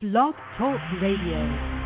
Blog Talk Radio.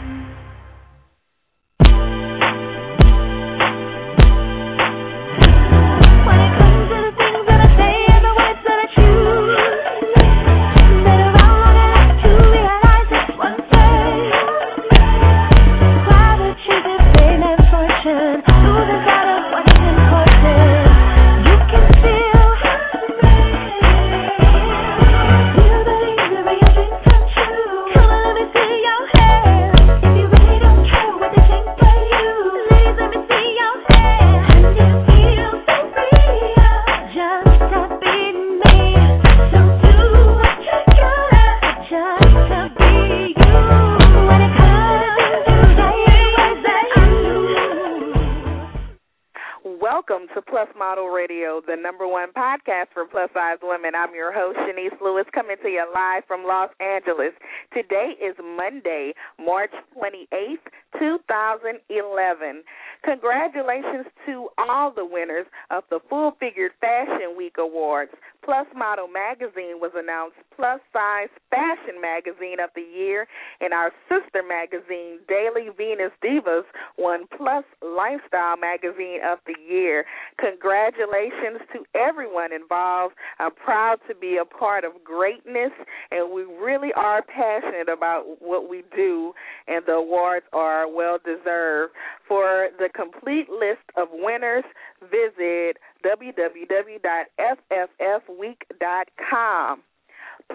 The number one podcast for plus size women. I'm your host, Shanice Lewis, coming to you live from Los Angeles. Today is Monday, March 28th, 2011. Congratulations to all the winners of the Full Figured Fashion Week Awards. Plus Model Magazine was announced Plus Size Fashion Magazine of the Year, and our sister magazine, Daily Venus Divas, won Plus Lifestyle Magazine of the Year. Congratulations to everyone involved. I'm proud to be a part of greatness, and we really are passionate about what we do, and the awards are well deserved. For the complete list of winners, visit www.fffweek.com.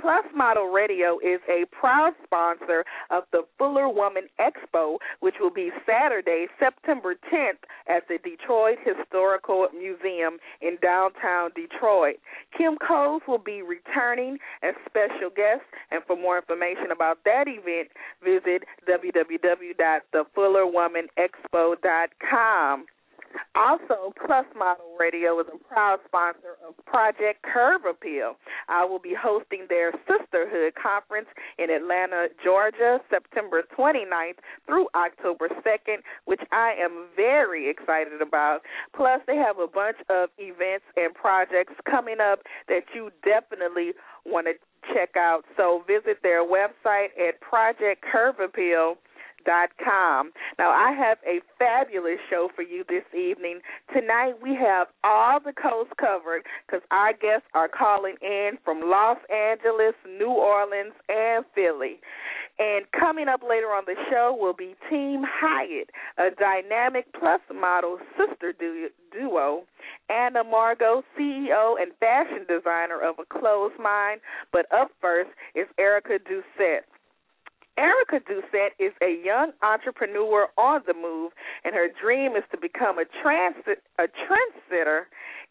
Plus Model Radio is a proud sponsor of the Fuller Woman Expo, which will be Saturday, September 10th at the Detroit Historical Museum in downtown Detroit. Kim Coles will be returning as special guest, and for more information about that event, visit www.thefullerwomanexpo.com. Also, Plus Model Radio is a proud sponsor of Project Curve Appeal. I will be hosting their Sisterhood Conference in Atlanta, Georgia, September 29th through October 2nd, which I am very excited about. Plus, they have a bunch of events and projects coming up that you definitely want to check out. So visit their website at Project Curve Appeal dot com. Now I have a fabulous show for you this evening. Tonight we have all the coasts covered because our guests are calling in from Los Angeles, New Orleans, and Philly. And coming up later on the show will be Team Heitt, a dynamic plus model sister duo. Anna Margaux, CEO and fashion designer of A Clothes Mind. But up first is Erica Doucet. Erica Doucet is a young entrepreneur on the move, and her dream is to become a transit a trendsetter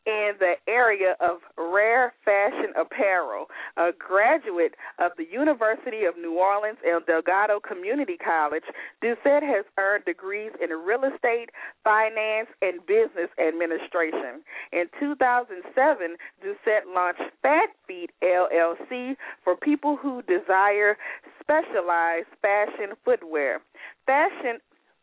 in the area of rare fashion apparel. A graduate of the University of New Orleans El Delgado Community College, Doucet has earned degrees in real estate, finance, and business administration. In 2007, Doucet launched Phat Pheet LLC for people who desire specialized fashion footwear. Fashion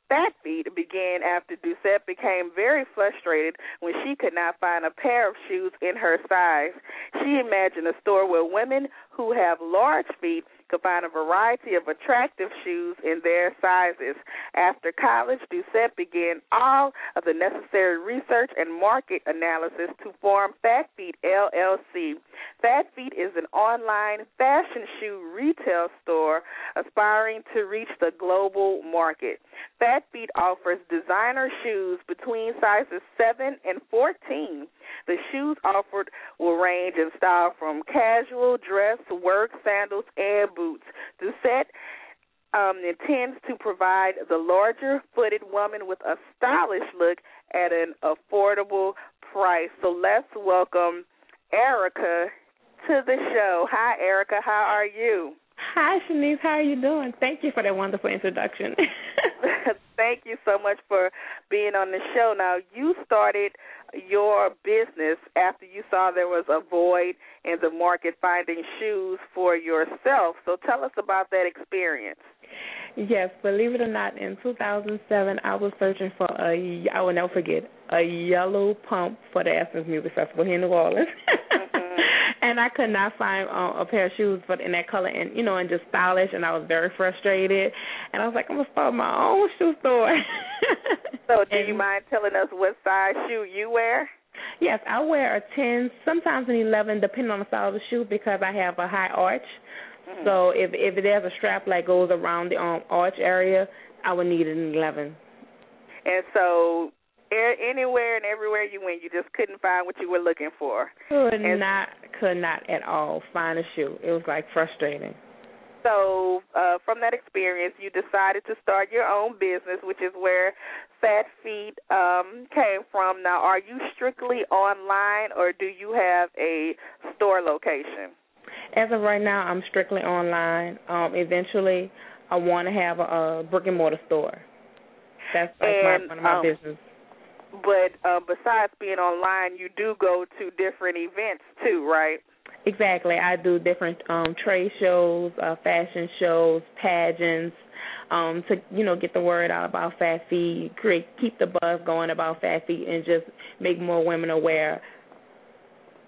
Phat Pheet began after Doucet became very frustrated when she could not find a pair of shoes in her size. She imagined a store where women who have large feet find a variety of attractive shoes in their sizes. After college, Doucet began all of the necessary research and market analysis to form Phat Pheet LLC. Phat Pheet is an online fashion shoe retail store aspiring to reach the global market. Phat Pheet offers designer shoes between sizes 7 and 14. The shoes offered will range in style from casual, dress, work, sandals, and boots. Doucet um, intends to provide the larger footed woman with a stylish look at an affordable price. So let's welcome Erica to the show. Hi, Erica. How are you? Hi, Shanice. How are you doing? Thank you for that wonderful introduction. Thank you so much for being on the show. Now, you started your business after you saw there was a void in the market finding shoes for yourself. So tell us about that experience. Yes, believe it or not, in 2007, I was searching for a, I will never forget, a yellow pump for the Essence Music Festival here in New Orleans. Mm-hmm. and I could not find uh, a pair of shoes but in that color and you know and just stylish and I was very frustrated and I was like I'm gonna start my own shoe store. so do And- you mind telling us what size shoe you wear? Yes, I wear a ten, sometimes an eleven, depending on the style of the shoe because I have a high arch. Mhm. So if if there's a strap that goes around the um, arch area, I would need an eleven. And so a- anywhere and everywhere you went, you just couldn't find what you were looking for. Could And- not, could not at all find a shoe. It was like frustrating. So, uh, from that experience, you decided to start your own business, which is where Phat Pheet um, came from. Now, are you strictly online, or do you have a store location? As of right now, I'm strictly online. Um, eventually, I want to have a, a brick and mortar store. That's like And, my, one of my um, business. But uh, besides being online, you do go to different events too, right? Exactly. I do different um trade shows, uh fashion shows, pageants, um to you know get the word out about Phat Pheet, create keep the buzz going about Phat Pheet and just make more women aware.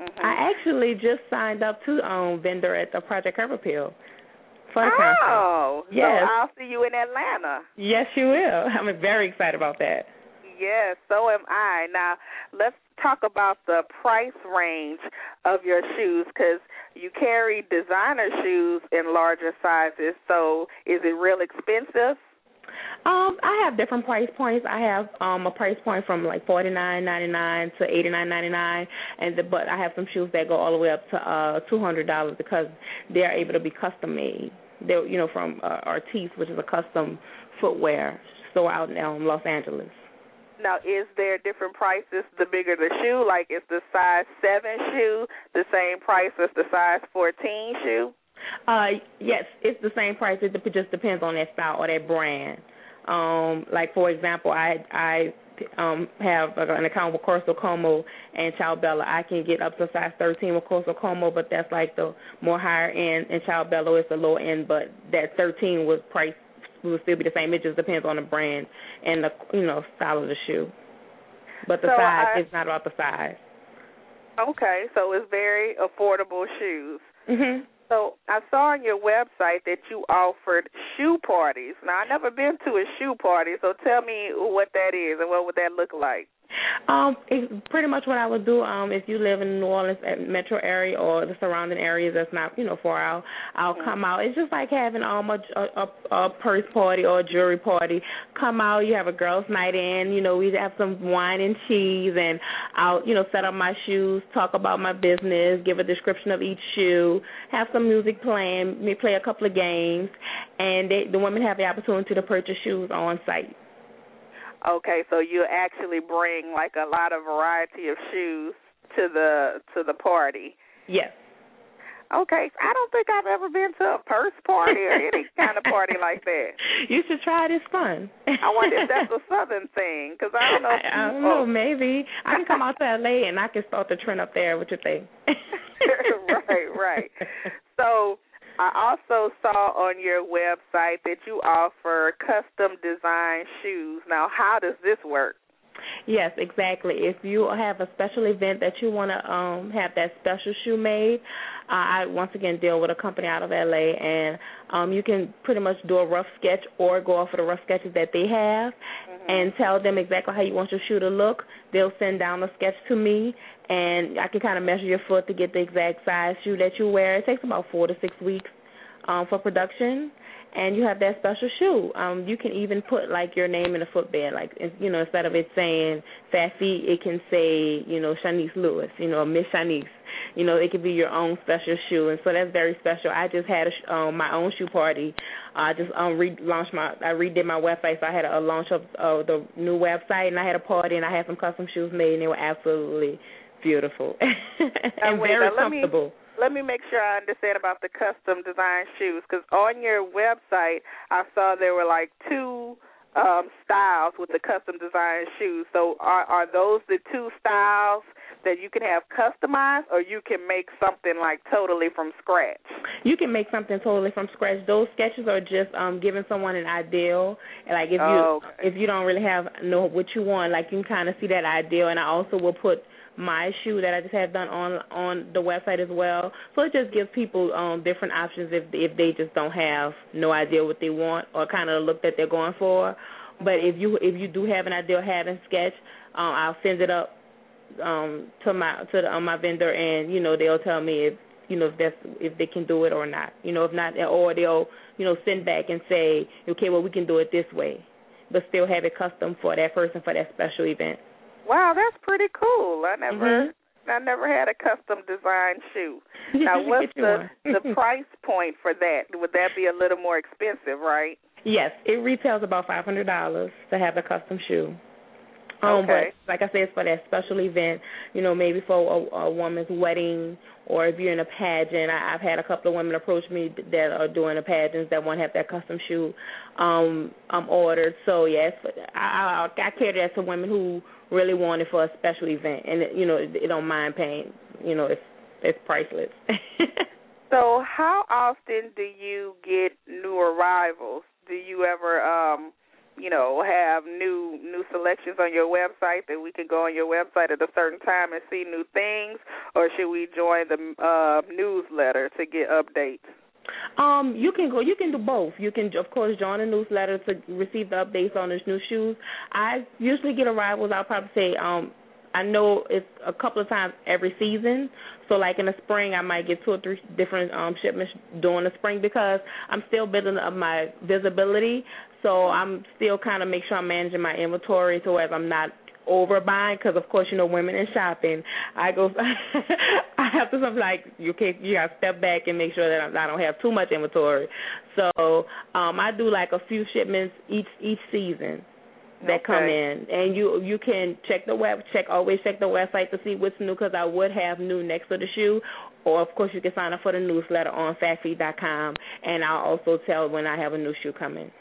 Mhm. I actually just signed up to um vendor at the Project Curve Appeal conference. oh, Yes. so I'll see you in Atlanta. Yes, you will. I'm very excited about that. Yes, so am I. Now, let's talk about the price range of your shoes because you carry designer shoes in larger sizes. So, is it real expensive? Um, I have different price points. I have um a price point from like forty nine ninety nine to eighty nine ninety nine, and the, but I have some shoes that go all the way up to uh two hundred dollars because they are able to be custom made. They're you know from uh, Artiste, which is a custom footwear store out in um, Los Angeles. Now, is there different prices the bigger the shoe? Like, is the size 7 shoe the same price as the size 14 shoe? Uh, yes, it's the same price. It just depends on that style or that brand. Um, like for example, I I um have an account with Corso Como and Ciao Bella. I can get up to size 13 with Corso Como, but that's like the more higher end, and Ciao Bella is the low end. But that 13 was price will still be the same. It just depends on the brand and the you know style of the shoe. But the So size I- is not about the size. Okay, so it's very affordable shoes. Mhm. So I saw on your website that you offered shoe parties. Now I've never been to a shoe party, so tell me what that is and what would that look like? Um, it's pretty much what I would do. Um, if you live in the New Orleans uh, metro area or the surrounding areas, that's not you know far out. I'll Mhm. come out. It's just like having um a, a a purse party or a jewelry party. Come out. You have a girls' night in. You know we have some wine and cheese, and I'll you know set up my shoes, talk about my business, give a description of each shoe, have some music playing, me play a couple of games, and they, the women have the opportunity to purchase shoes on site. Okay, so you actually bring like a lot of variety of shoes to the to the party. Yes. Okay, I don't think I've ever been to a purse party or any kind of party like that. You should try it. It's fun. I wonder if that's a southern thing because I don't know. If I, I don't know. Maybe I can come out to LA and I can start the trend up there. What you think? right, right. So I also saw on your website that you offer custom design shoes. Now, how does this work? Yes, exactly. If you have a special event that you want to um have that special shoe made, uh, I once again deal with a company out of LA, and um you can pretty much do a rough sketch or go off of the rough sketches that they have, and tell them exactly how you want your shoe to look. They'll send down a sketch to me, and I can kind of measure your foot to get the exact size shoe that you wear. It takes about four to six weeks um, for production, and you have that special shoe. Um, you can even put like your name in the footbed, like you know, instead of it saying Fat Feet, it can say you know Shanice Lewis, you know Miss Shanice. You know, it could be your own special shoe, and so that's very special. I just had a, sh- um, my own shoe party. I just um relaunched my, I redid my website, so I had a, a launch of uh, the new website, and I had a party, and I had some custom shoes made, and they were absolutely beautiful and wait, very me- comfortable. Let me make sure I understand about the custom design shoes because on your website I saw there were like two um, styles with the custom design shoes. So are are those the two styles that you can have customized, or you can make something like totally from scratch? You can make something totally from scratch. Those sketches are just um giving someone an ideal. Like if you Oh, okay. if you don't really have know what you want, like you can kind of see that ideal. And I also will put my shoe that I just had done on on the website as well. So it just gives people um different options if if they just don't have no idea what they want or kind of the look that they're going for. But if you if you do have an idea of having sketch, um, I'll send it up um to my to the, um, my vendor and you know they'll tell me if you know if that's if they can do it or not. You know if not or they'll you know send back and say okay well we can do it this way, but still have it custom for that person for that special event. Wow, that's pretty cool. I never Mm-hmm. I never had a custom designed shoe. Now what's the the price point for that? Would that be a little more expensive, right? Yes, it retails about five hundred dollars to have a custom shoe. Um, Okay. but like I said, it's for that special event. You know, maybe for a, a woman's wedding, or if you're in a pageant. I, I've had a couple of women approach me that are doing the pageants that want to have that custom shoe um, um ordered. So yes, I, I, I cater that to women who really want it for a special event, and you know, they don't mind paying. You know, it's it's priceless. So how often do you get new arrivals? Do you ever um you know, have new new selections on your website that we can go on your website at a certain time and see new things, or should we join the uh, newsletter to get updates? Um, you can go. You can do both. You can, of course, join a newsletter to receive the updates on the new shoes. I usually get arrivals. I'll probably say, um, I know it's a couple of times every season. So, like in the spring, I might get two or three different um shipments during the spring because I'm still building up my visibility. So I'm still kind of make sure I'm managing my inventory so as I'm not overbuying because of course you know women in shopping i go i have to something like you can you got to step back and make sure that I'm, don't have too much inventory. So um i do like a few shipments each each season that come in. And you you can check the web check always check the website to see what's new because i would have new next to the shoe. Or of course you can sign up for the newsletter on phatpheet.com and i'll also tell when i have a new shoe coming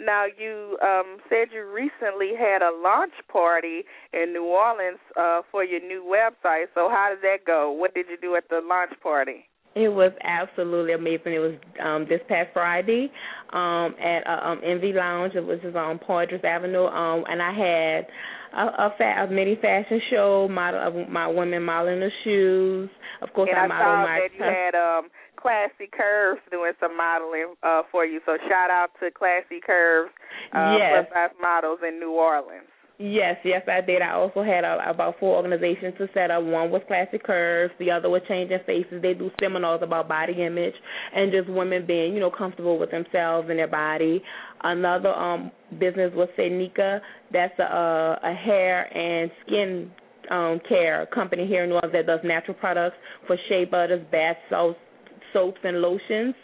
Now you um said you recently had a launch party in New Orleans uh for your new website. So how did that go? What did you do at the launch party? It was absolutely amazing. It was um this past Friday um at uh, um Envy Lounge, which is on Poydras Avenue. Um and I had a, a, fa- a mini fashion show, model of my women modeling the shoes. Of course, and I I modeled my that you had um Classy Curves doing some modeling uh for you. So shout out to Classy Curves uh Yes. plus size models in New Orleans. Yes, yes, I did. I also had uh about four organizations to set up. One was Classy Curves, the other was Changing Faces. They do seminars about body image and just women being, you know, comfortable with themselves and their body. Another um business was Senika. That's a a, a hair and skin um care company here in New Orleans that does natural products for shea butters, bath salts, soaps and lotions.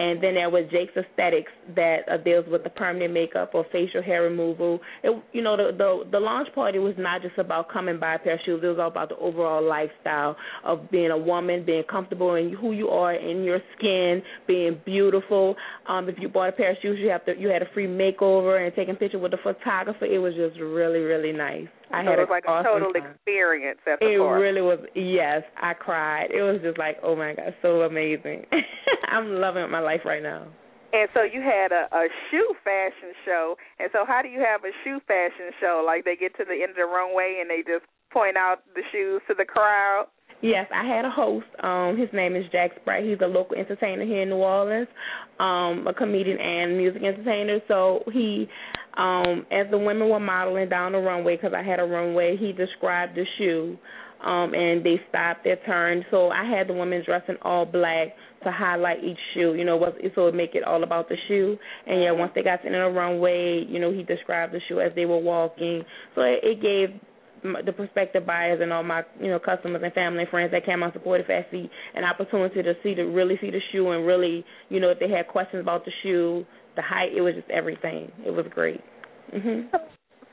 And then there was Jake's Aesthetics that uh, deals with the permanent makeup or facial hair removal. It, you know, the, the the launch party was not just about coming by a pair of shoes. It was all about the overall lifestyle of being a woman, being comfortable in who you are in your skin, being beautiful. Um, if you bought a pair of shoes, you have to you had a free makeover and taking pictures with the photographer. It was just really really nice. I so had it was like a awesome total time. experience at the It party. really was. Yes, I cried. It was just like, oh my god, so amazing. I'm loving my life right now. And so you had a, a shoe fashion show. And so how do you have a shoe fashion show? Like they get to the end of the runway and they just point out the shoes to the crowd? Yes, I had a host. Um, his name is Jack Spratt. He's a local entertainer here in New Orleans, um, a comedian and music entertainer. So he, um, as the women were modeling down the runway, because I had a runway, he described the shoe, um, and they stopped their turn. So I had the women dressed in all black to highlight each shoe. You know, so it make it all about the shoe. And yeah, once they got to the runway, you know, he described the shoe as they were walking. So it, it gave the prospective buyers and all my you know customers and family and friends that came out supported Phat Pheet an opportunity to see to really see the shoe and really you know if they had questions about the shoe, the height, it was just everything. It was great. Mhm.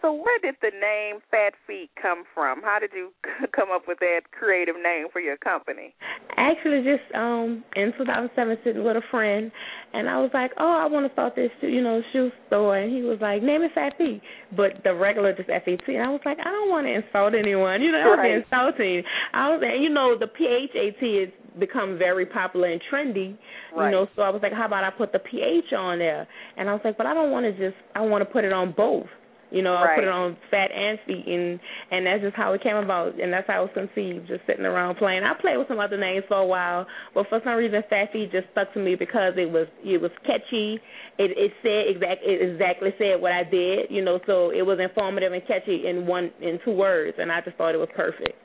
So where did the name Phat Pheet come from? How did you come up with that creative name for your company? Actually, just um in 2007, sitting with a friend, and I was like, "Oh, I want to start this, you know, shoe store." And he was like, "Name it Fat Feet," but the regular just F A T. And I was like, "I don't want to insult anyone, you know, that would be insulting." I was, and you know, the P H A T has become very popular and trendy, Right. you know. So I was like, "How about I put the P H on there?" And I was like, "But I don't want to just, I want to put it on both." You know, I put it on fat and feet, and and that's just how it came about, and that's how it was conceived. Just sitting around playing. I played with some other names for a while, but for some reason, Phat Pheet just stuck to me because it was it was catchy. It it said exact it exactly said what I did. You know, so it was informative and catchy in one in two words, and I just thought it was perfect.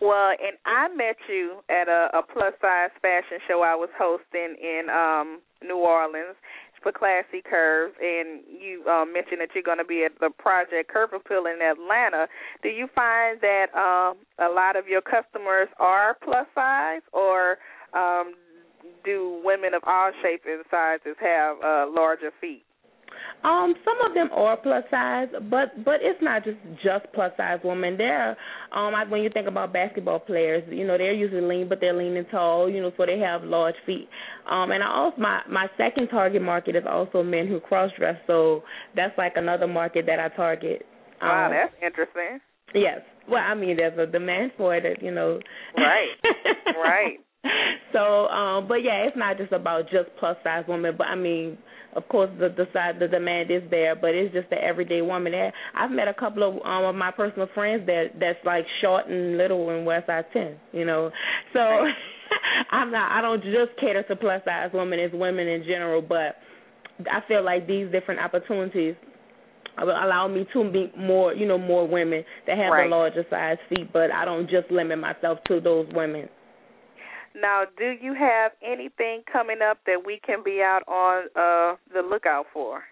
Well, and I met you at a, a plus size fashion show I was hosting in um New Orleans for Classy Curves, and you um, mentioned that you're going to be at the Project Curve Appeal in Atlanta. Do you find that um, a lot of your customers are plus size, or um, do women of all shapes and sizes have uh, larger feet? Um, some of them are plus size, but but it's not just just plus size women. There, um, I, when you think about basketball players, you know they're usually lean, but they're lean and tall, you know, so they have large feet. Um, and I also my my second target market is also men who cross dress, so that's like another market that I target. Um, Wow, that's interesting. Yes. Well, I mean, there's a demand for it, you know. Right. Right. So, um, but yeah, it's not just about just plus size women, but I mean, of course, the the side the demand is there, but it's just the everyday woman. There, I've met a couple of um, of my personal friends that that's like short and little and wear size ten. You know, so I'm not. I don't just cater to plus size women. It's women in general, but I feel like these different opportunities will allow me to meet more, you know, more women that have Right. the larger size feet. But I don't just limit myself to those women. Now, do you have anything coming up that we can be out on uh the lookout for?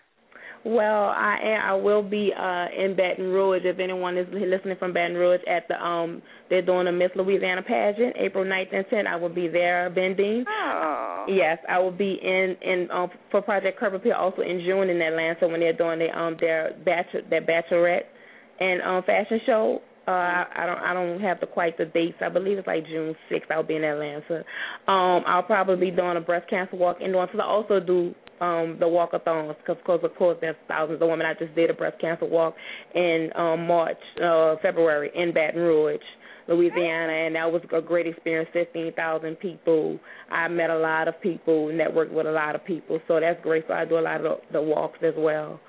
Well, I am, I will be uh in Baton Rouge if anyone is listening from Baton Rouge at the um they're doing a Miss Louisiana pageant April 9th and 10th. I will be there bending. Oh. Yes, I will be in in um for Project Curve Appeal also in June in Atlanta when they're doing their um their bachelor their bachelorette and um fashion show. Uh I, I don't I don't have the quite the dates. I believe it's like June sixth I'll be in Atlanta. Um I'll probably be doing a breast cancer walk and doing so I also do um the walkathons because of course, of course there's thousands of women. I just did a breast cancer walk in um March uh February in Baton Rouge. Louisiana, and that was a great experience. Fifteen thousand people. I met a lot of people, networked with a lot of people, so that's great. So I do a lot of the walks as well.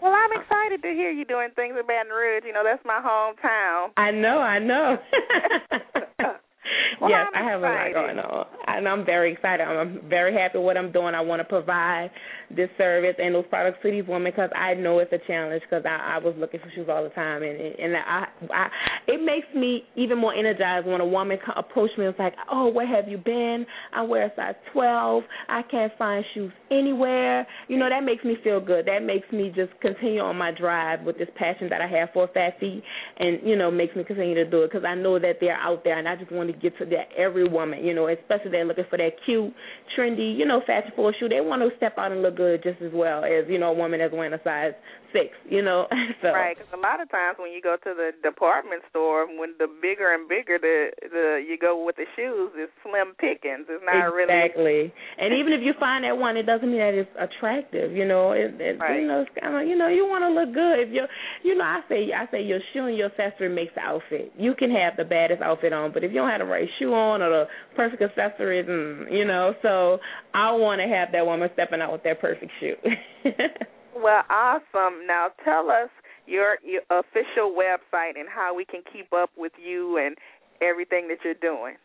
Well, I'm excited to hear you doing things in Baton Rouge. You know, that's my hometown. I know, I know. Well, yes, I'm I have a lot going on, and I'm very excited. I'm very happy what I'm doing. I want to provide this service and those products to these women because I know it's a challenge. Because I, I was looking for shoes all the time, and and I, I, it makes me even more energized when a woman co- approach me and is like, "Oh, where have you been? I wear a size 12. I can't find shoes anywhere." You know, that makes me feel good. That makes me just continue on my drive with this passion that I have for Phat Pheet, and you know, makes me continue to do it because I know that they're out there, and I just want to get to that every woman. You know, especially they're looking for that cute, trendy, you know, fashion forward shoe. They want to step out and look good just as well as you know, a woman that's wearing a size six. You know, so Right, because a lot of times when you go to the department store, when the bigger and bigger the the you go with the shoes, it's slim pickings. It's not really exactly. And even if you find that one, it doesn't mean that it's attractive. You know, it, it Right. you know, it's kind of you know, you want to look good. If you, you know, I say I say your shoe and your accessory makes the outfit. You can have the baddest outfit on, but if you don't have the right shoe on or the perfect accessories, and you know, so I want to have that woman stepping out with that perfect shoe. well awesome. Now tell us your, your official website and how we can keep up with you and everything that you're doing.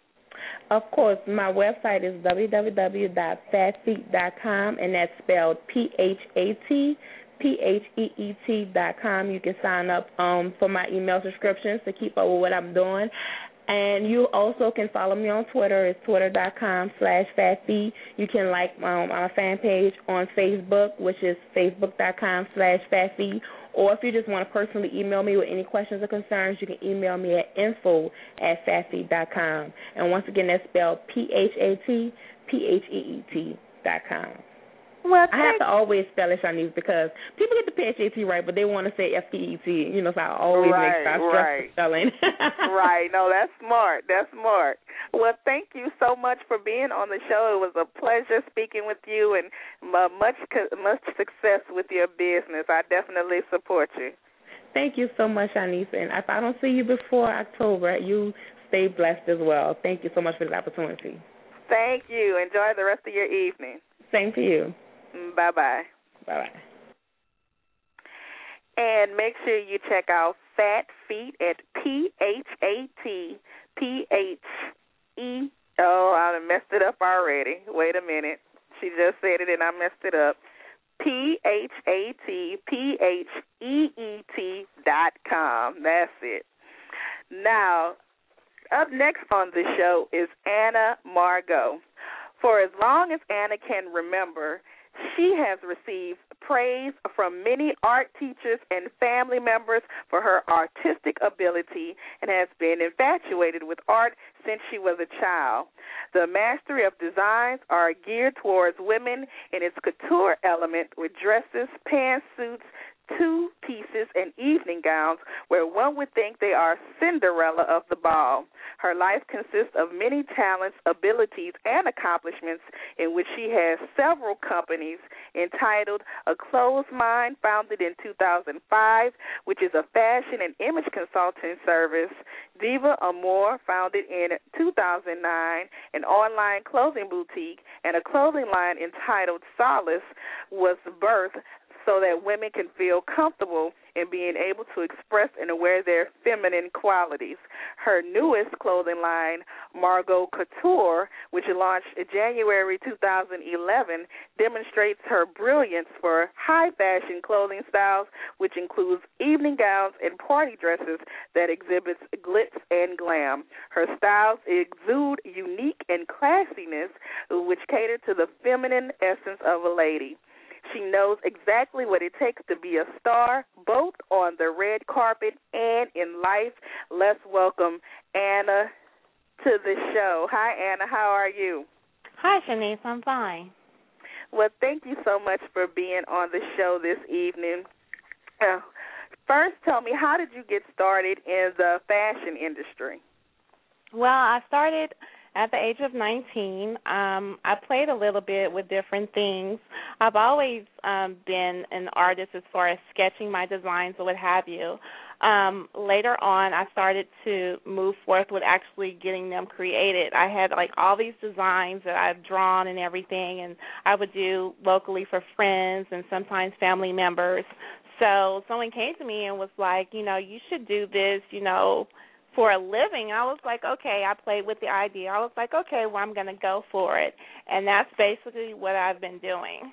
Of course, my website is www.phatpheet.com, and that's spelled P H A T P H E E T dot com. You can sign up um, for my email subscriptions to keep up with what I'm doing. And you also can follow me on Twitter. It's twitter.com slash phatpheet. You can like um, our fan page on Facebook, which is facebook.com slash phatpheet. Or if you just want to personally email me with any questions or concerns, you can email me at info at phatpheet.com. And once again, that's spelled P-H-A-T, P-H-E-E-T dot com. Well, I have to always spell it Shanice because people get the P-H-A-T right, but they want to say F-E-E-T. You know, so I always Right, make sure I stress right. the spelling. right. No, that's smart. That's smart. Well, thank you so much for being on the show. It was a pleasure speaking with you, and uh, much much success with your business. I definitely support you. Thank you so much, Anissa. And if I don't see you before October, you stay blessed as well. Thank you so much for this opportunity. Thank you. Enjoy the rest of your evening. Same to you. Bye bye. Bye bye. And make sure you check out Phat Pheet at P H A T P H E. Oh, I messed it up already. Wait a minute. She just said it and I messed it up. P H A T P H E E T dot com. That's it. Now, up next on the show is Anna Margaux. For as long as Anna can remember, she has received praise from many art teachers and family members for her artistic ability and has been infatuated with art since she was a child. The mastery of designs are geared towards women in its couture element with dresses, pantsuits, two pieces and evening gowns where one would think they are Cinderella of the ball. Her life consists of many talents, abilities, and accomplishments in which she has several companies entitled A Clothes Mind, founded in 2005, which is a fashion and image consulting service. Diva Amore, founded in 2009, an online clothing boutique, and a clothing line entitled Solace was birthed so that women can feel comfortable in being able to express and wear their feminine qualities. Her newest clothing line, Margaux Couture, which launched in January 2011, demonstrates her brilliance for high fashion clothing styles, which includes evening gowns and party dresses that exhibits glitz and glam. Her styles exude unique and classiness, which cater to the feminine essence of a lady. She knows exactly what it takes to be a star, both on the red carpet and in life. Let's welcome Anna to the show. Hi, Anna. How are you? Hi, Shanice. I'm fine. Well, thank you so much for being on the show this evening. Uh, first, tell me, how did you get started in the fashion industry? Well, I started at the age of 19. Um, I played a little bit with different things. I've always um, been an artist as far as sketching my designs or what have you. Um, later on, I started to move forth with actually getting them created. I had like all these designs that I've drawn and everything, and I would do locally for friends and sometimes family members. So someone came to me and was like, you know, you should do this, you know, for a living, I was like, okay, I played with the idea. I was like, okay, well, I'm going to go for it. And that's basically what I've been doing.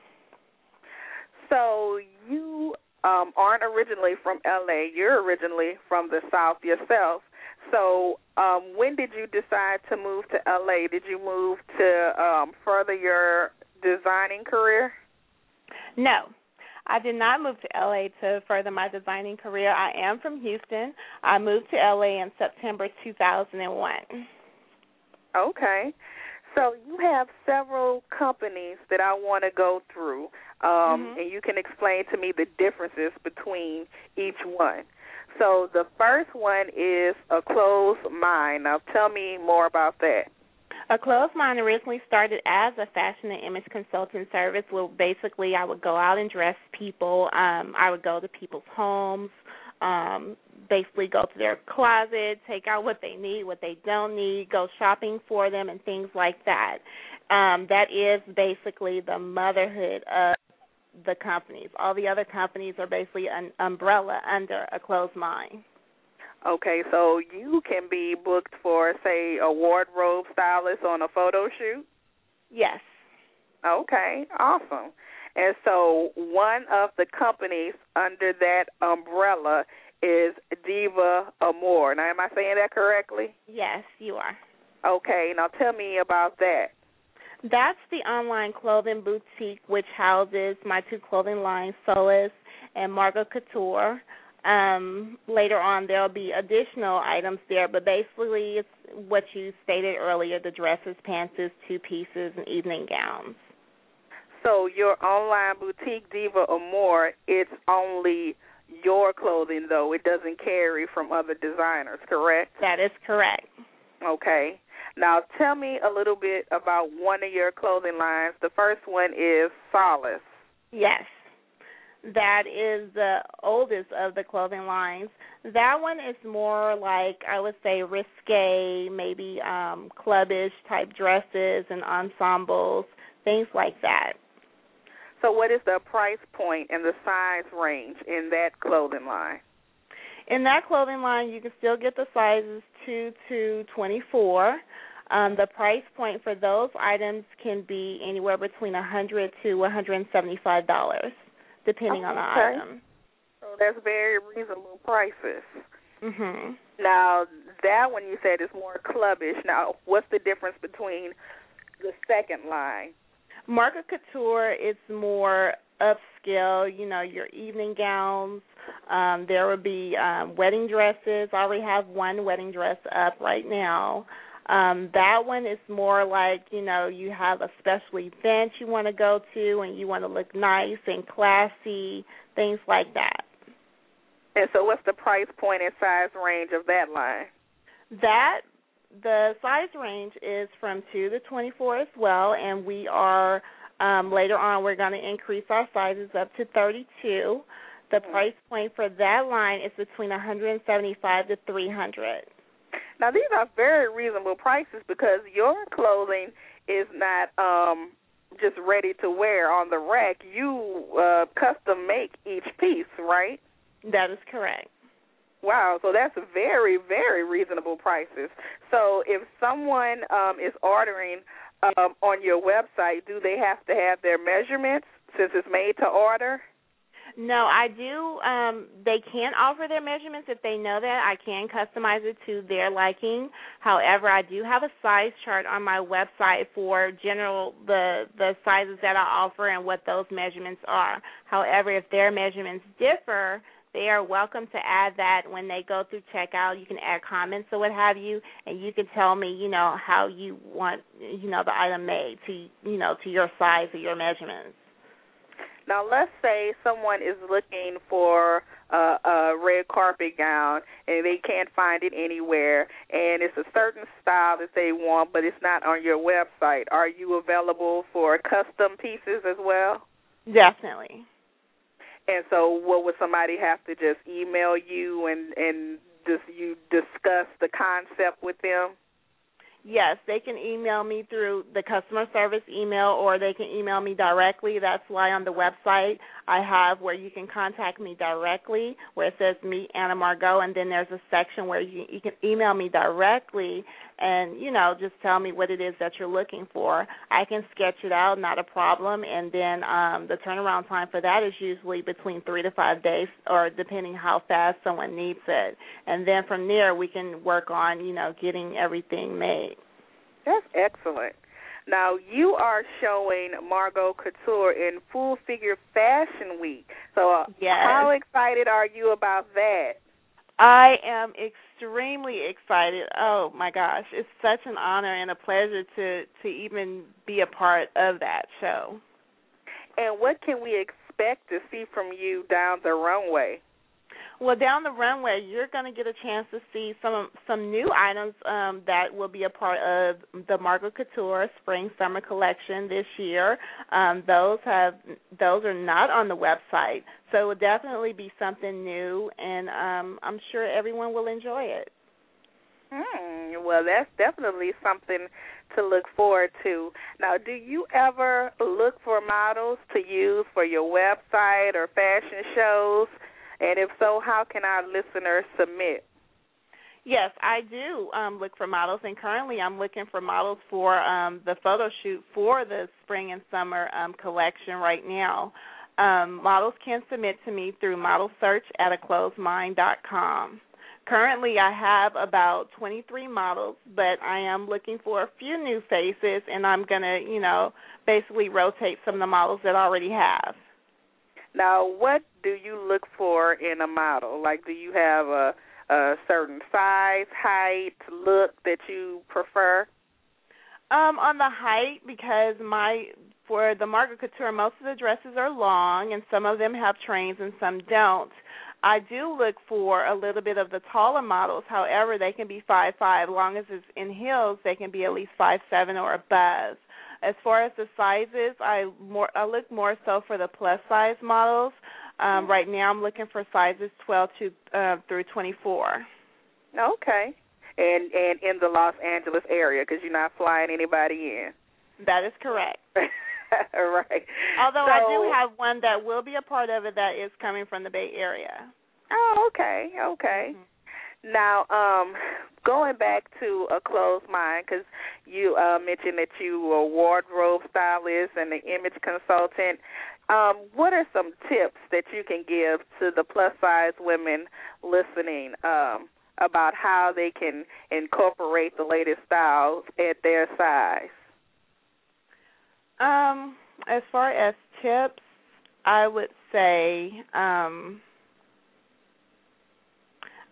So you um, aren't originally from LA. You're originally from the South yourself. So um, when did you decide to move to LA? Did you move to um, further your designing career? No, I did not move to LA to further my designing career. I am from Houston. I moved to LA in September 2001. Okay. So you have several companies that I want to go through, um, Mhm. and you can explain to me the differences between each one. So the first one is a Clothes Mind. Now tell me more about that. A Clothes Mind originally started as a fashion and image consulting service where basically I would go out and dress people. Um, I would go to people's homes, um, basically go to their closet, take out what they need, what they don't need, go shopping for them, and things like that. Um, that is basically the motherhood of the companies. All the other companies are basically an umbrella under a Clothes Mind. Okay, so you can be booked for, say, a wardrobe stylist on a photo shoot. Yes. Okay, awesome. And so one of the companies under that umbrella is Diva Amore. Now, am I saying that correctly? Yes, you are. Okay, now tell me about that. That's the online clothing boutique which houses my two clothing lines, Solace and Margaux Couture. Um, later on, there'll be additional items there, but basically, it's what you stated earlier: the dresses, pantsuits, two pieces, and evening gowns. So your online boutique Diva Amore, it's only your clothing though. It doesn't carry from other designers, correct? That is correct. Okay. Now tell me a little bit about one of your clothing lines. The first one is Solace. Yes. That is the oldest of the clothing lines. That one is more like I would say risque, maybe um clubbish type dresses and ensembles, things like that. So, what is the price point and the size range in that clothing line? In that clothing line, you can still get the sizes 2 to 24. Um, the price point for those items can be anywhere between a 100 to 175 dollars, depending on the item. So that's very reasonable prices. Mhm. Now that one you said is more clubbish. Now, what's the difference between the second line? Margaux Couture is more upscale. You know, your evening gowns. Um, there would be um, wedding dresses. I already have one wedding dress up right now. Um, that one is more like you know you have a special event you want to go to and you want to look nice and classy, things like that. And so, what's the price point and size range of that line? That the size range is from two to twenty four as well, and we are um, later on we're going to increase our sizes up to thirty two. The price point for that line is between one hundred and seventy five to three hundred. Now, these are very reasonable prices because your clothing is not um just ready to wear on the rack. You uh custom make each piece, right? That is correct. Wow, so that's very, very reasonable prices. So if someone um, is ordering um, on your website, do they have to have their measurements since it's made to order? No, I do. Um, they can offer their measurements if they know that. I can customize it to their liking. However, I do have a size chart on my website for general the the sizes that I offer and what those measurements are. However, if their measurements differ, they are welcome to add that when they go through checkout. You can add comments or what have you, and you can tell me, you know, how you want, you know, the item made to, you know, to your size or your measurements. Now, let's say someone is looking for a, a red carpet gown and they can't find it anywhere, and it's a certain style that they want, but it's not on your website. Are you available for custom pieces as well? Definitely. And so, what would somebody have to just email you and and just you discuss the concept with them? Yes, they can email me through the customer service email or they can email me directly. That's why on the website I have where you can contact me directly, where it says Meet Anna Margaux, and then there's a section where you, you can email me directly and, you know, just tell me what it is that you're looking for. I can sketch it out, not a problem, and then um, the turnaround time for that is usually between three to five days or depending how fast someone needs it. And then from there we can work on, you know, getting everything made. That's excellent. Now you are showing Margaux Couture in Full Figure Fashion Week. So, uh, Yes. how excited are you about that? I am extremely excited. Oh my gosh, it's such an honor and a pleasure to to even be a part of that show. And what can we expect to see from you down the runway? Well, down the runway, you're going to get a chance to see some some new items um, that will be a part of the Margaux Couture Spring Summer Collection this year. Um, those have those are not on the website, so it will definitely be something new, and um, I'm sure everyone will enjoy it. Hmm. Well, that's definitely something to look forward to. Now, do you ever look for models to use for your website or fashion shows? And if so, how can our listeners submit? Yes, I do um, look for models, and currently I'm looking for models for um, the photo shoot for the spring and summer um, collection right now. Um, models can submit to me through model search at aclothesmind.com. Currently, I have about 23 models, but I am looking for a few new faces, and I'm going to, you know, basically rotate some of the models that I already have. Now, what do you look for in a model? Like, do you have a, a certain size, height, look that you prefer? Um, on the height, because my for the Margaux Couture, most of the dresses are long, and some of them have trains and some don't. I do look for a little bit of the taller models. However, they can be five five. Long as it's in heels, they can be at least five seven or above. As far as the sizes, I more I look more so for the plus size models. Um, right now, I'm looking for sizes 12 to uh, through 24. Okay. And and in the Los Angeles area because you're not flying anybody in. That is correct. right. Although I do have one that will be a part of it that is coming from the Bay Area. Oh, okay, okay. Mm-hmm. Now, um, going back to a Clothes Mind, because you uh, mentioned that you were a wardrobe stylist and an image consultant. Um, what are some tips that you can give to the plus size women listening um, about how they can incorporate the latest styles at their size? Um, as far as tips, I would say um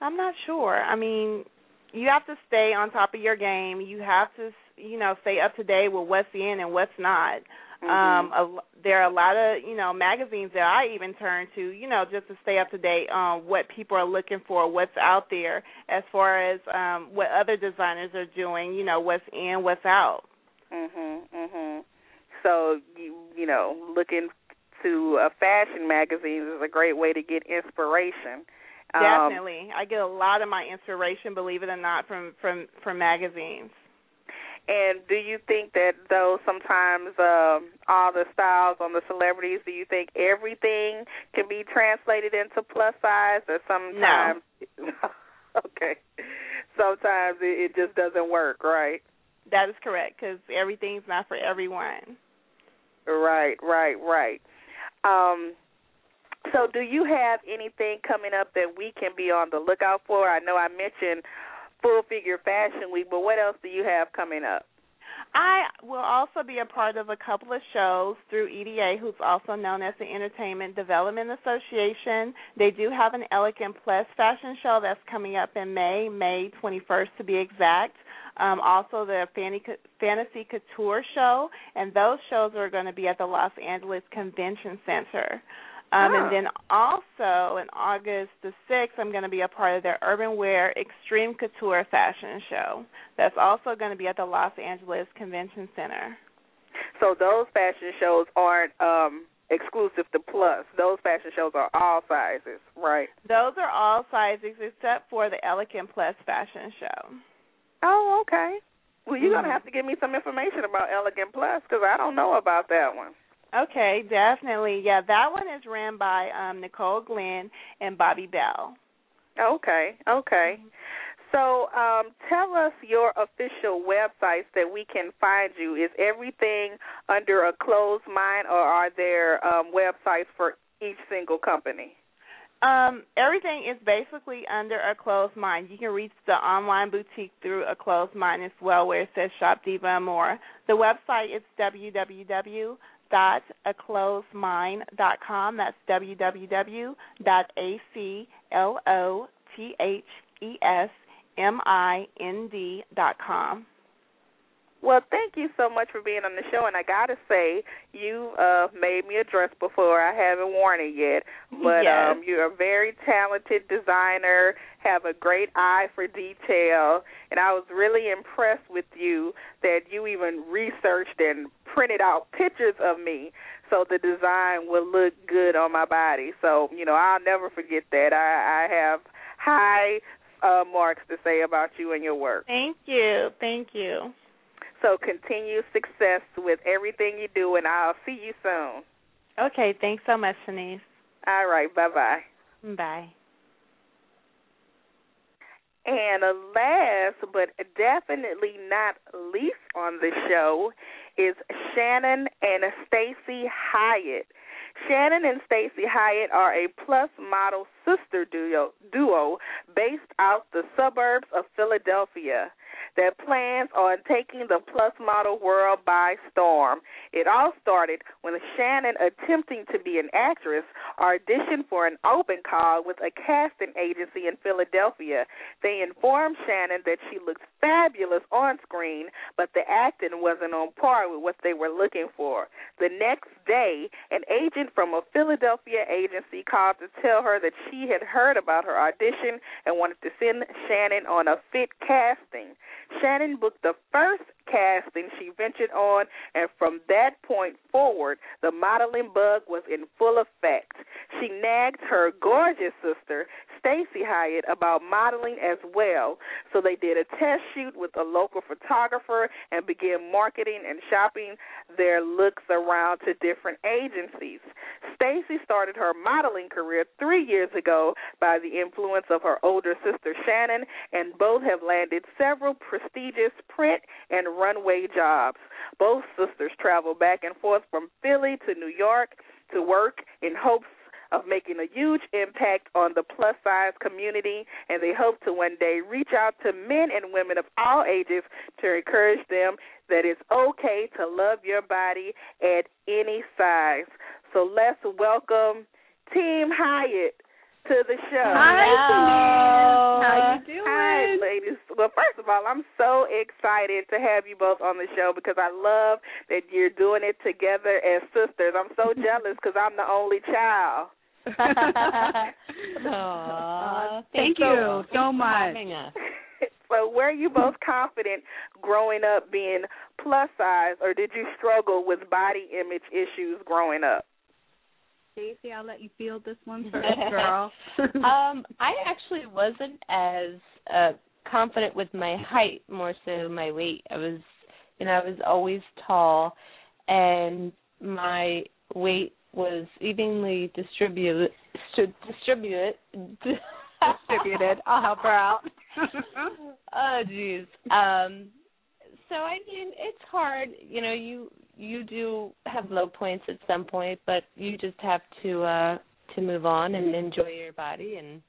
I'm not sure. I mean, you have to stay on top of your game. You have to, you know, stay up to date with what's in and what's not. Um, a, there are a lot of, you know, magazines that I even turn to, you know, just to stay up to date on what people are looking for, what's out there, as far as um, what other designers are doing, you know, what's in, what's out. Mhm, mhm. So you you know, looking to uh, fashion magazines is a great way to get inspiration. Um, Definitely, I get a lot of my inspiration, believe it or not, from from from magazines. and do you think that though sometimes um, all the styles on the celebrities, do you think everything can be translated into plus size, or sometimes? okay. Sometimes it, it just doesn't work, right? That is correct because everything's not for everyone. Right, right, right. Um, so, do you have anything coming up that we can be on the lookout for? I know I mentioned Full Figure Fashion Week, but what else do you have coming up? I will also be a part of a couple of shows through EDA, who's also known as the Entertainment Development Association. They do have an Elegant Plus fashion show that's coming up in May, May 21st to be exact. Um, also, the Fantasy Couture show, and those shows are going to be at the Los Angeles Convention Center. Um. And then also in August the 6th, I'm going to be a part of their Urban Wear Extreme Couture fashion show. That's also going to be at the Los Angeles Convention Center. So, those fashion shows aren't um, exclusive to Plus. Those fashion shows are all sizes, right? Those are all sizes except for the Elegant Plus fashion show. Oh, okay. Well, you're Mhm. gonna have to give me some information about Elegant Plus because I don't know about that one. Okay, definitely. Yeah, that one is ran by um, Nicole Glenn and Bobby Bell. Okay, okay. So, um, tell us your official websites that we can find you. Is everything under A Clothes Mind, or are there um, websites for each single company? Um, everything is basically under A Clothes Mind. You can reach the online boutique through A Clothes Mind as well, where it says Shop Diva and more. The website is www.aclothesmind.com. That's www.aclothes-mind.com. Well, thank you so much for being on the show, and I gotta say, you uh made me a dress before. I haven't worn it yet, but Yes. um you're a very talented designer, have a great eye for detail, and I was really impressed with you that you even researched and printed out pictures of me so the design will look good on my body. So, you know, I'll never forget that. I I have high uh marks to say about you and your work. Thank you. Thank you. So continue success with everything you do, and I'll see you soon. Okay, thanks so much, Shanice. All right, bye bye. Bye. And last but definitely not least on the show is Shannon and Stacey Heitt. Shannon and Stacey Heitt are a plus model sister duo, duo based out the suburbs of Philadelphia that plans on taking the plus model world by storm. It all started when Shannon, attempting to be an actress, auditioned for an open call with a casting agency in Philadelphia. They informed Shannon that she looked fabulous on screen, but the acting wasn't on par with what they were looking for. The next day, an agent from a Philadelphia agency called to tell her that she had heard about her audition and wanted to send Shannon on a fit casting. Shannon booked the first casting she ventured on, and from that point forward, the modeling bug was in full effect. She nagged her gorgeous sister, Stacey Heitt about modeling as well. So they did a test shoot with a local photographer and began marketing and shopping their looks around to different agencies. Stacey started her modeling career 3 years ago by the influence of her older sister Shannon and both have landed several prestigious print and runway jobs. Both sisters travel back and forth from Philly to New York to work in hopes of making a huge impact on the plus size community, and they hope to one day reach out to men and women of all ages to encourage them that it's okay to love your body at any size. So let's welcome Team Heitt to the show. Hi, Hello. How you doing? Hi, ladies. Well, first of all, I'm so excited to have you both on the show because I love that you're doing it together as sisters. I'm so jealous because I'm the only child. Aw, Thank you you so for much. so, were you both confident growing up being plus size, or did you struggle with body image issues growing up? Stacey, I'll let you field this one first, girl. um, I actually wasn't as uh confident with my height, more so my weight. I was, you know, I was always tall, and my weight was evenly distributed. Distributed. Distributed. I'll help her out. oh jeez um so i mean it's hard you know you you do have low points at some point but you just have to uh to move on and enjoy your body and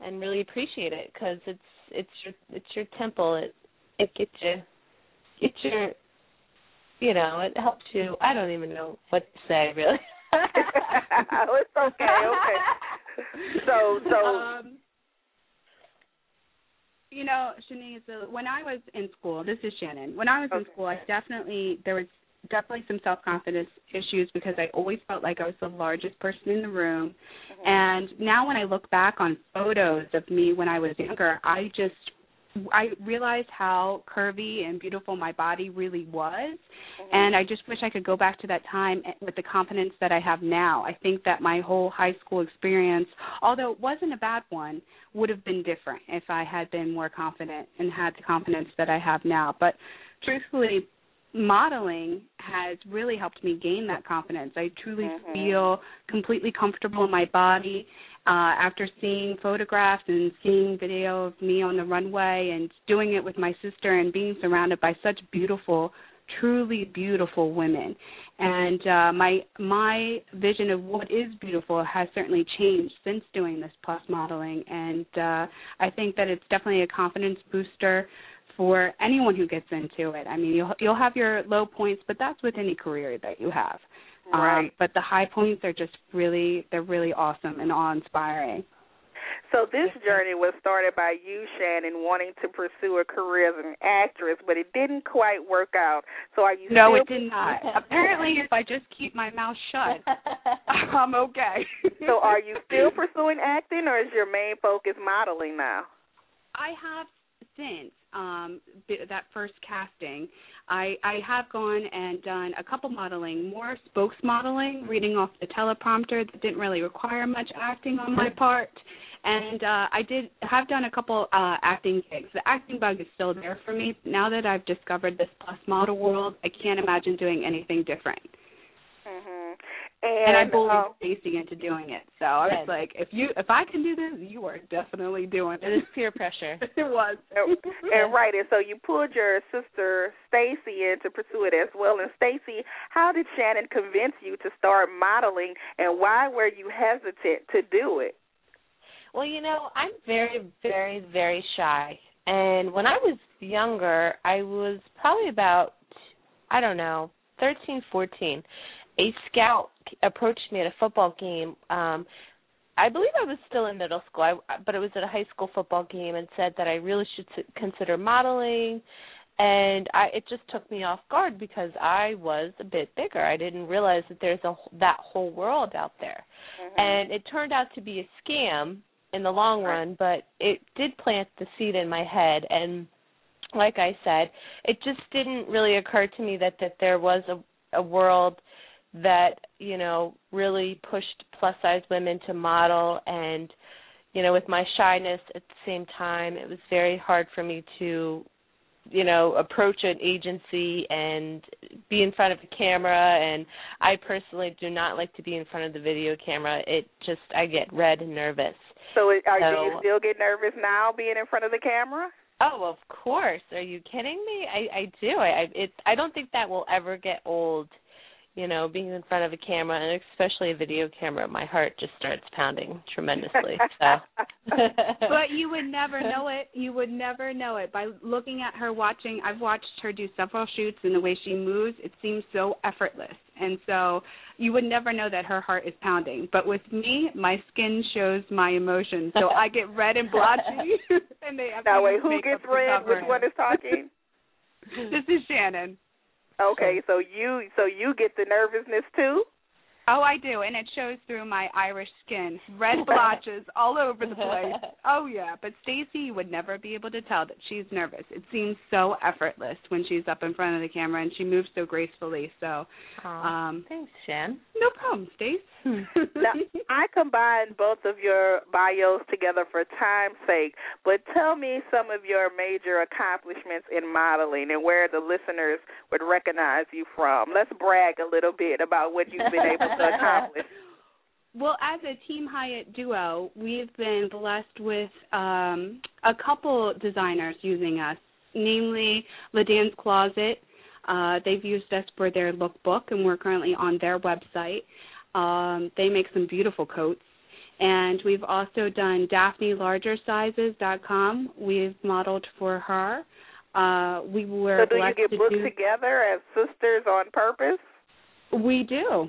and really appreciate it because it's it's your it's your temple it it gets you gets your you know it helps you i don't even know what to say really it's okay, okay. So, so um, you know, Shanice, uh, when I was in school, this is Shannon. When I was in school, I definitely there was definitely some self confidence issues because I always felt like I was the largest person in the room. And now when I look back on photos of me when I was younger, I just I realized how curvy and beautiful my body really was, and I just wish I could go back to that time with the confidence that I have now. I think that my whole high school experience, although it wasn't a bad one, would have been different if I had been more confident and had the confidence that I have now. But truthfully, modeling has really helped me gain that confidence. I truly Mhm. feel completely comfortable in my body uh, after seeing photographs and seeing video of me on the runway and doing it with my sister and being surrounded by such beautiful, truly beautiful women. And uh, my my vision of what is beautiful has certainly changed since doing this plus modeling. And uh, I think that it's definitely a confidence booster for anyone who gets into it. I mean, you'll you'll have your low points, but that's with any career that you have. Um, Right. but the high points are just really they're really awesome and awe inspiring. So this journey was started by you, Shannon, wanting to pursue a career as an actress, but it didn't quite work out. So are you No, it did not. Apparently, if I just keep my mouth shut, I'm okay. So are you still pursuing acting, or is your main focus modeling now? I have since um th- that first casting. I I have gone and done a couple modeling, more spokes modeling, reading off the teleprompter that didn't really require much acting on my part. And uh I did have done a couple uh acting gigs. The acting bug is still there for me. Now that I've discovered this plus model world, I can't imagine doing anything different. Mhm. And, I And, bullied um, Stacey into doing it. So I was Good. like, if you if I can do this, you are definitely doing it. it is peer pressure it was. and right, and so you pulled your sister Stacey in to pursue it as well. And Stacey, how did Shannon convince you to start modeling, and why were you hesitant to do it? Well, you know, I'm very, very, very shy. And when I was younger, I was probably about, I don't know, thirteen, fourteen. A scout approached me at a football game. Um, I believe I was still in middle school, I, but it was at a high school football game, and said that I really should consider modeling. And I, it just took me off guard because I was a bit bigger. I didn't realize that there's a that whole world out there and it turned out to be a scam in the long run but it did plant the seed in my head and like i said it just didn't really occur to me that that there was a a world that you know really pushed plus size women to model and you know, with my shyness at the same time, it was very hard for me to, you know, approach an agency and be in front of a camera. And I personally do not like to be in front of the video camera. It just I get red and nervous. So, are So- do you still get nervous now being in front of the camera? Oh, of course. Are you kidding me? I I do. I I it I don't think that will ever get old. You know, being in front of a camera and especially a video camera, my heart just starts pounding tremendously. So but you would never know it. You would never know it by looking at her watching. I've watched her do several shoots, and the way she moves, it seems so effortless. And so you would never know that her heart is pounding. But with me, my skin shows my emotions, so I get red and blotchy. and they have to Now, wait, who gets red? cover Which one is talking? This is Shannon. Okay, so you so you get the nervousness too? Oh, I do, and it shows through my Irish skin. Red blotches all over the place. Oh yeah, but Stacey you would never be able to tell that she's nervous. It seems so effortless when she's up in front of the camera, and she moves so gracefully. So, Aw, um, thanks, Shan. no problem, Stace. Now, I combined both of your bios together for time's sake, but tell me some of your major accomplishments in modeling and where the listeners would recognize you from. Let's brag a little bit about what you've been able to accomplish. Well, as a Team Heitt duo, we've been blessed with um, a couple designers using us, namely LeDan's Closet. Uh, they've used us for their lookbook, and we're currently on their website. Um, they make some beautiful coats. And we've also done DaphneLargerSizes.com. We've modeled for her. Uh, we were So do you get booked do together as sisters on purpose? we do.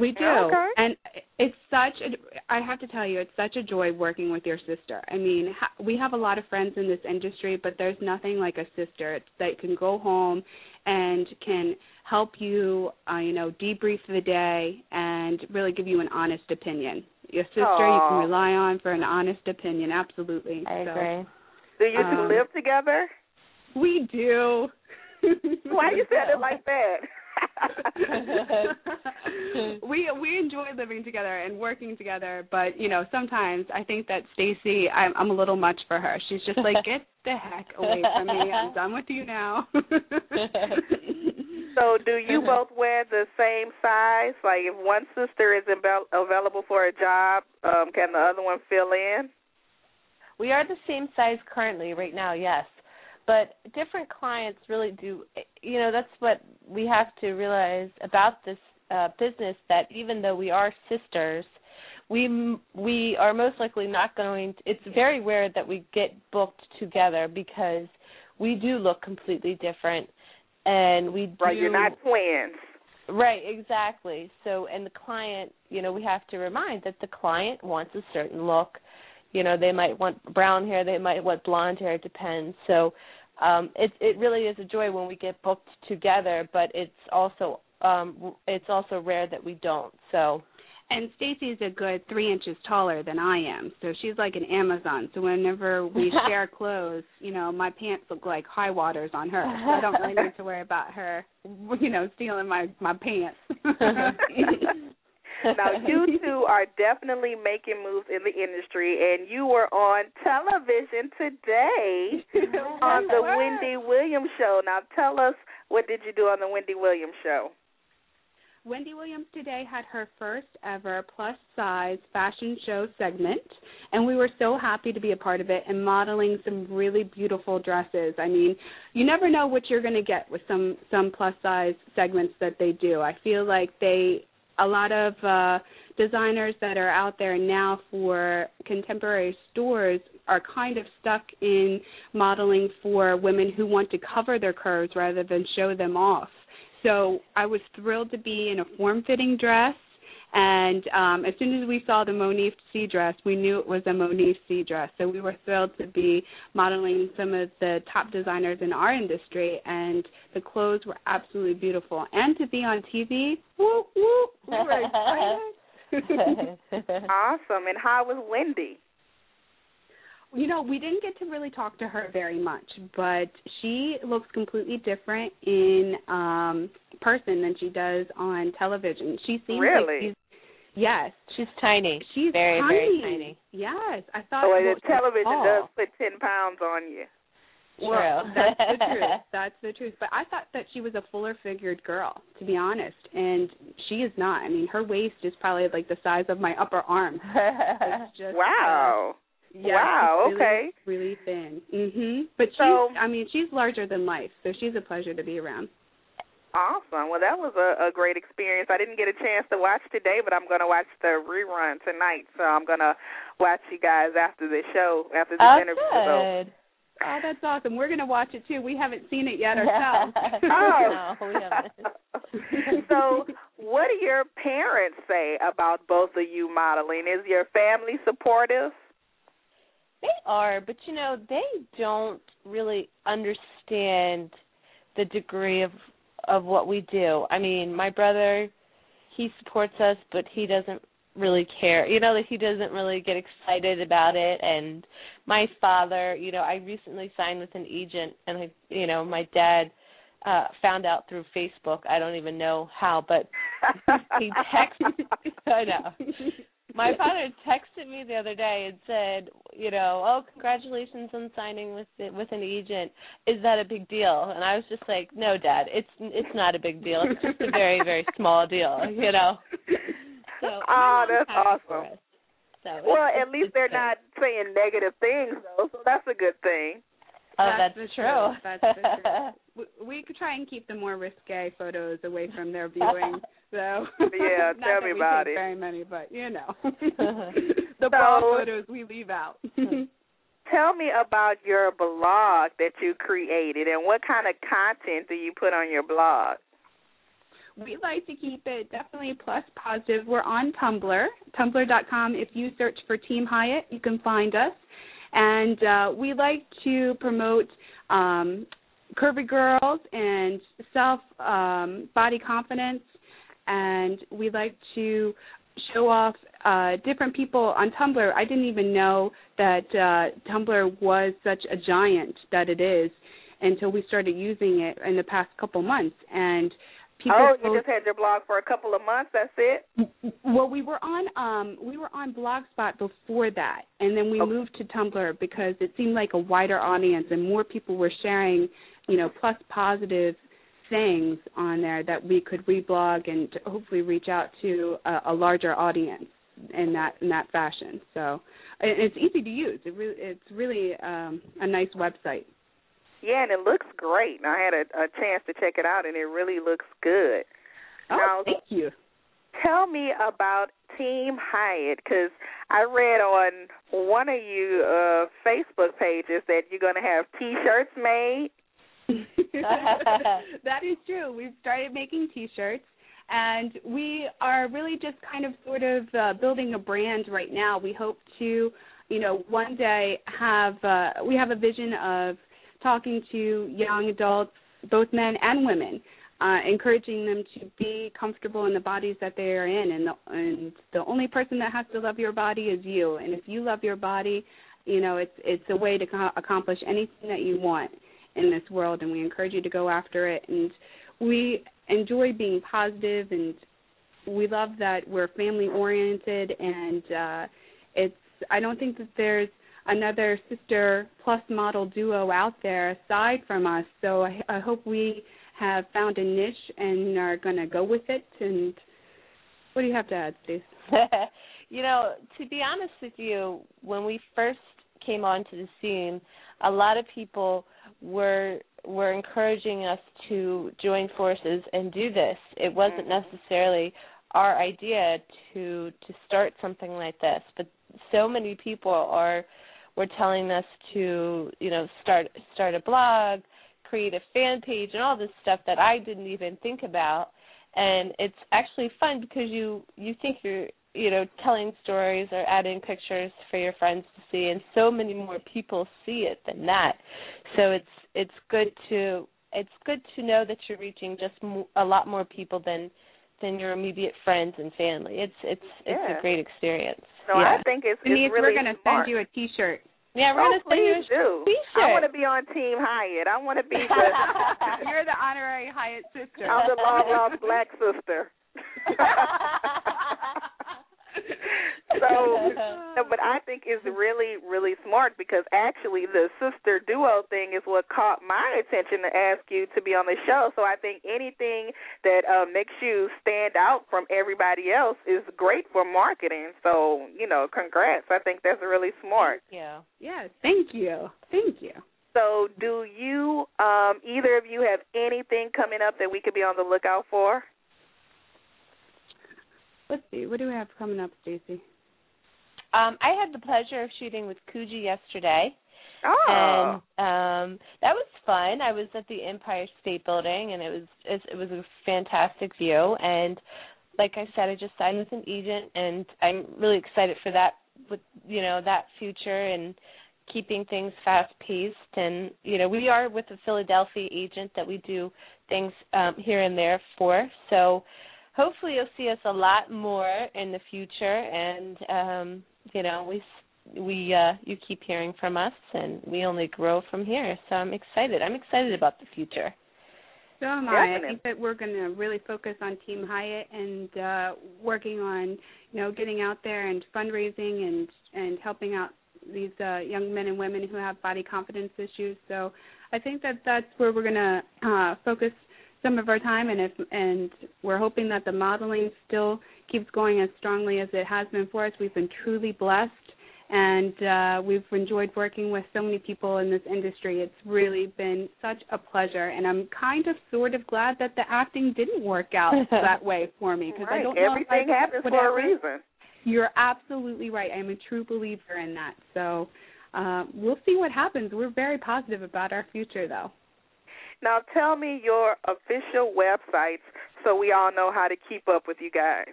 We do. Okay. And it's such a I have to tell you it's such a joy working with your sister. I mean, we have a lot of friends in this industry, but there's nothing like a sister that can go home and can help you uh, you know, debrief the day and really give you an honest opinion. Your sister you can rely on for an honest opinion, absolutely. I So, agree. Do you two Um, live together? We do. Why you said it like that? we we enjoy living together and working together, but you know sometimes I think that Stacey, I'm I'm a little much for her. She's just like, get the heck away from me. I'm done with you now. So, do you both wear the same size? Like, if one sister is avail- available for a job, um, can the other one fill in? We are the same size currently right now, yes. But different clients really do you know, that's what we have to realize about this uh business that even though we are sisters, we we are most likely not going to, it's very rare that we get booked together because we do look completely different and we do Right, you're not twins. Right, exactly. So, and the client, you know, we have to remind that the client wants a certain look. You know, they might want brown hair, they might want blonde hair, it depends. So, um it it really is a joy when we get booked together, but it's also um it's also rare that we don't. So, and Stacey's a good three inches taller than I am, so she's like an Amazon. So whenever we share clothes, you know, my pants look like high waters on her. So I don't really need to worry about her, you know, stealing my my pants. Now, you two are definitely making moves in the industry, and you were on television today on the Wendy Williams show. Now, tell us what did you do on the Wendy Williams show? Wendy Williams today had her first ever plus size fashion show segment, and we were so happy to be a part of it and modeling some really beautiful dresses. I mean, you never know what you're going to get with some some plus size segments that they do. I feel like they a lot of uh designers that are out there now for contemporary stores are kind of stuck in modeling for women who want to cover their curves rather than show them off. So I was thrilled to be in a form-fitting dress, and um, as soon as we saw the Monif C dress, we knew it was a Monif C dress. So we were thrilled to be modeling some of the top designers in our industry, and the clothes were absolutely beautiful. And to be on TV, whoop whoop, we were excited. Awesome. And how was Wendy? you know, we didn't get to really talk to her very much, but she looks completely different in um person than she does on television. She seems Really? like she's Yes. She's tiny. She's very, tiny. very tiny. Yes, I thought. Oh, well, the television tall. does put ten pounds on you. Well, True. that's the truth. That's the truth. But I thought that she was a fuller figured girl, to be honest, and she is not. I mean, her waist is probably like the size of my upper arm. It's just, Wow. Uh, yeah, Wow, really, okay. Really thin. Mhm. But she's. So- I mean, she's larger than life, so she's a pleasure to be around. Awesome. Well, that was a, a great experience. I didn't get a chance to watch today, but I'm going to watch the rerun tonight. So I'm going to watch you guys after the show, after this oh, interview good. Oh, that's awesome. We're gonna watch it too. We haven't seen it yet ourselves. Oh. No, we haven't. so, what do your parents say about both of you modeling? Is your family supportive? They are, but you know, they don't really understand the degree of of what we do. I mean, my brother, he supports us, but he doesn't really care. You know, that he doesn't really get excited about it and my father, you know, I recently signed with an agent and I, you know, my dad uh found out through Facebook. I don't even know how, but he texted I know. My father texted me the other day and said, you know, oh, congratulations on signing with the, with an agent. Is that a big deal? And I was just like, no, Dad, it's it's not a big deal. It's just a very very small deal, you know. So Ah, that's awesome. So well, at least they're good. not saying negative things, though, so that's a good thing. Oh, That's that's, the true. truth. That's the truth. we, we could try and keep the more risque photos away from their viewing. So Yeah, not tell that me we about take it. Very many, but you know, the bra So- photos we leave out. Tell me about your blog that you created and what kind of content do you put on your blog? we like to keep it definitely plus positive. We're on Tumblr, tumblr.com. If you search for Team Heitt, you can find us. And uh, we like to promote um, curvy girls and self um, body confidence. And we like to show off uh, different people on Tumblr. I didn't even know that uh, Tumblr was such a giant that it is until we started using it in the past couple months. And people oh, you just had your blog for a couple of months, that's it? well, we were on um we were on Blogspot before that, and then we Okay. moved to Tumblr because it seemed like a wider audience and more people were sharing, you know, plus positive things on there that we could reblog and to hopefully reach out to a, a larger audience in that in that fashion. So it's easy to use. It really it's really um a nice website. Yeah, and it looks great. I had a, a chance to check it out, and it really looks good. Oh, Now- thank you. Tell me about Team Heitt, because I read on one of you uh, Facebook pages that you're going to have T-shirts made. that is true. We've started making T-shirts, and we are really just kind of sort of uh, building a brand right now. We hope to, you know, one day have uh, we have a vision of talking to young adults, both men and women, uh, encouraging them to be comfortable in the bodies that they are in, and the, and the only person that has to love your body is you. And if you love your body, you know, it's it's a way to co- accomplish anything that you want in this world. And we encourage you to go after it. And we enjoy being positive. And we love that we're family oriented and uh it's I don't think that there's another sister plus model duo out there aside from us so I, I hope we have found a niche and are going to go with it and what do you have to add Stace? you know, to be honest with you, when we first came onto the scene, a lot of people were were encouraging us to join forces and do this. It wasn't mm-hmm. necessarily our idea to to start something like this, but so many people are were telling us to, you know, start start a blog, create a fan page and all this stuff that I didn't even think about. And it's actually fun because you you think you're you know telling stories or adding pictures for your friends to see and so many more people see it than that so it's it's good to it's good to know that you're reaching just mo- a lot more people than than your immediate friends and family it's it's it's Yeah. a great experience So yeah I think it's, Denise, it's really we're going to send you a T-shirt. Yeah we're oh, gonna send you please a do. t-shirt I want to be on Team Heitt. I want to be the You're the honorary Heitt sister. I'm the long lost black sister. No, but I think it's really, really smart because actually the sister duo thing is what caught my attention to ask you to be on the show. So I think anything that uh, makes you stand out from everybody else is great for marketing. So you know, congrats. I think that's really smart. Yeah. Yes, thank you. Thank you. So, do you, um, either of you, have anything coming up that we could be on the lookout for? Let's see. What do we have coming up, Stacey? Um, I had the pleasure of shooting with Coogee yesterday. Oh, and um that was fun. I was at the Empire State Building and it was it, it was a fantastic view. And like I said I just signed with an agent and I'm really excited for that with you know that future and keeping things fast paced and you know we are with a Philadelphia agent that we do things um here and there for. So hopefully you'll see us a lot more in the future. And um you know we we uh you keep hearing from us and we only grow from here so i'm excited i'm excited about the future So am I. I think that we're going to really focus on Team Heitt and uh, working on, you know, getting out there and fundraising and and helping out these uh, young men and women who have body confidence issues. So I think that that's where we're going to uh, focus some of our time, and if and we're hoping that the modeling still keeps going as strongly as it has been for us. We've been truly blessed. And uh, we've enjoyed working with so many people in this industry. It's really been such a pleasure, and I'm kind of sort of glad that the acting didn't work out that way for me because I right. don't know if Everything I happens for a reason. You're absolutely right. I'm a true believer in that. So uh, we'll see what happens. We're very positive about our future, though. Now, tell me your official websites so we all know how to keep up with you guys.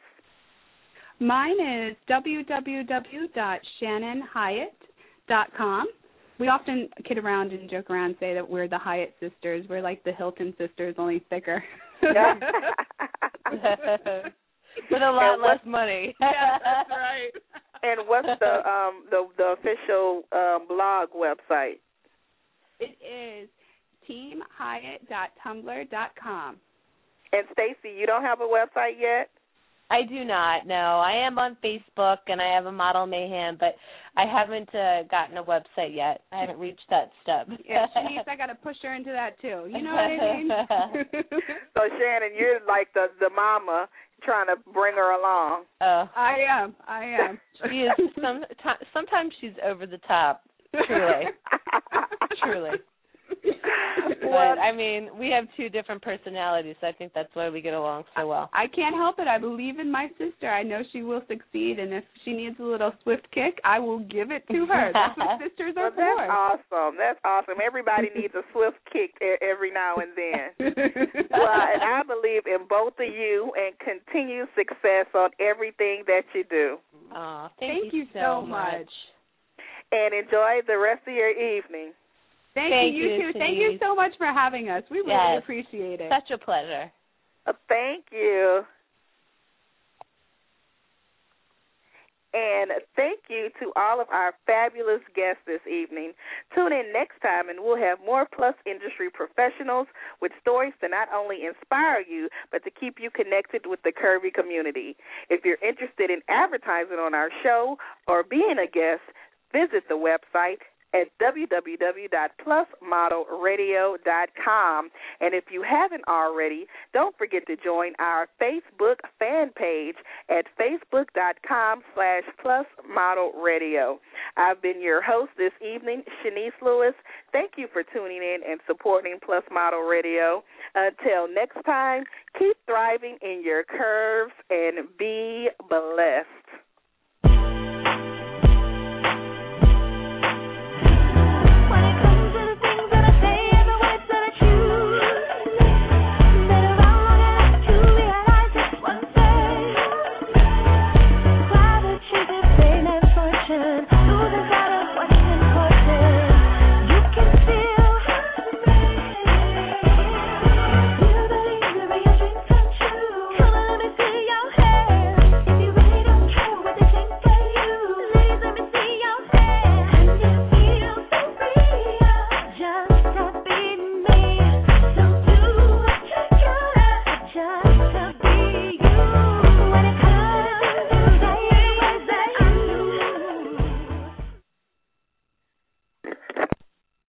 Mine is www.shannonheitt.com. We often kid around and joke around and say that we're the Heitt sisters. We're like the Hilton sisters, only thicker. Yeah. with a lot less money yeah, that's right. and what's the um the the official um blog website? It is teamheitt.tumblr.com. And Stacey, you don't have a website yet? I do not. No, I am on Facebook and I have a model mayhem, but I haven't uh, gotten a website yet. I haven't reached that step. Yeah, Shanice, I got to push her into that too. You know what I mean? So Shannon, you're like the the mama trying to bring her along. oh, I am. I am. she is. Some, sometimes she's over the top. Truly, truly. Well, But I mean, we have two different personalities, so I think that's why we get along so well. I can't help it. I believe in my sister. I know she will succeed, and if she needs a little swift kick, I will give it to her. That's what sisters well, are that's for. awesome. That's awesome. Everybody needs a swift kick every now and then. well, and I believe in both of you and continued success on everything that you do. Oh, thank, Thank you so much. And enjoy the rest of your evening. Thank, Thank you, you, you too. Thank you so much for having us. We really Yes. appreciate it. Such a pleasure. Uh, thank you. And thank you to all of our fabulous guests this evening. Tune in next time, and we'll have more Plus industry professionals with stories to not only inspire you, but to keep you connected with the curvy community. If you're interested in advertising on our show or being a guest, visit the website at www.plusmodelradio.com. And if you haven't already, don't forget to join our Facebook fan page at facebook.com slash plusmodelradio. I've been your host this evening, Shanice Lewis. Thank you for tuning in and supporting Plus Model Radio. Until next time, keep thriving in your curves and be blessed.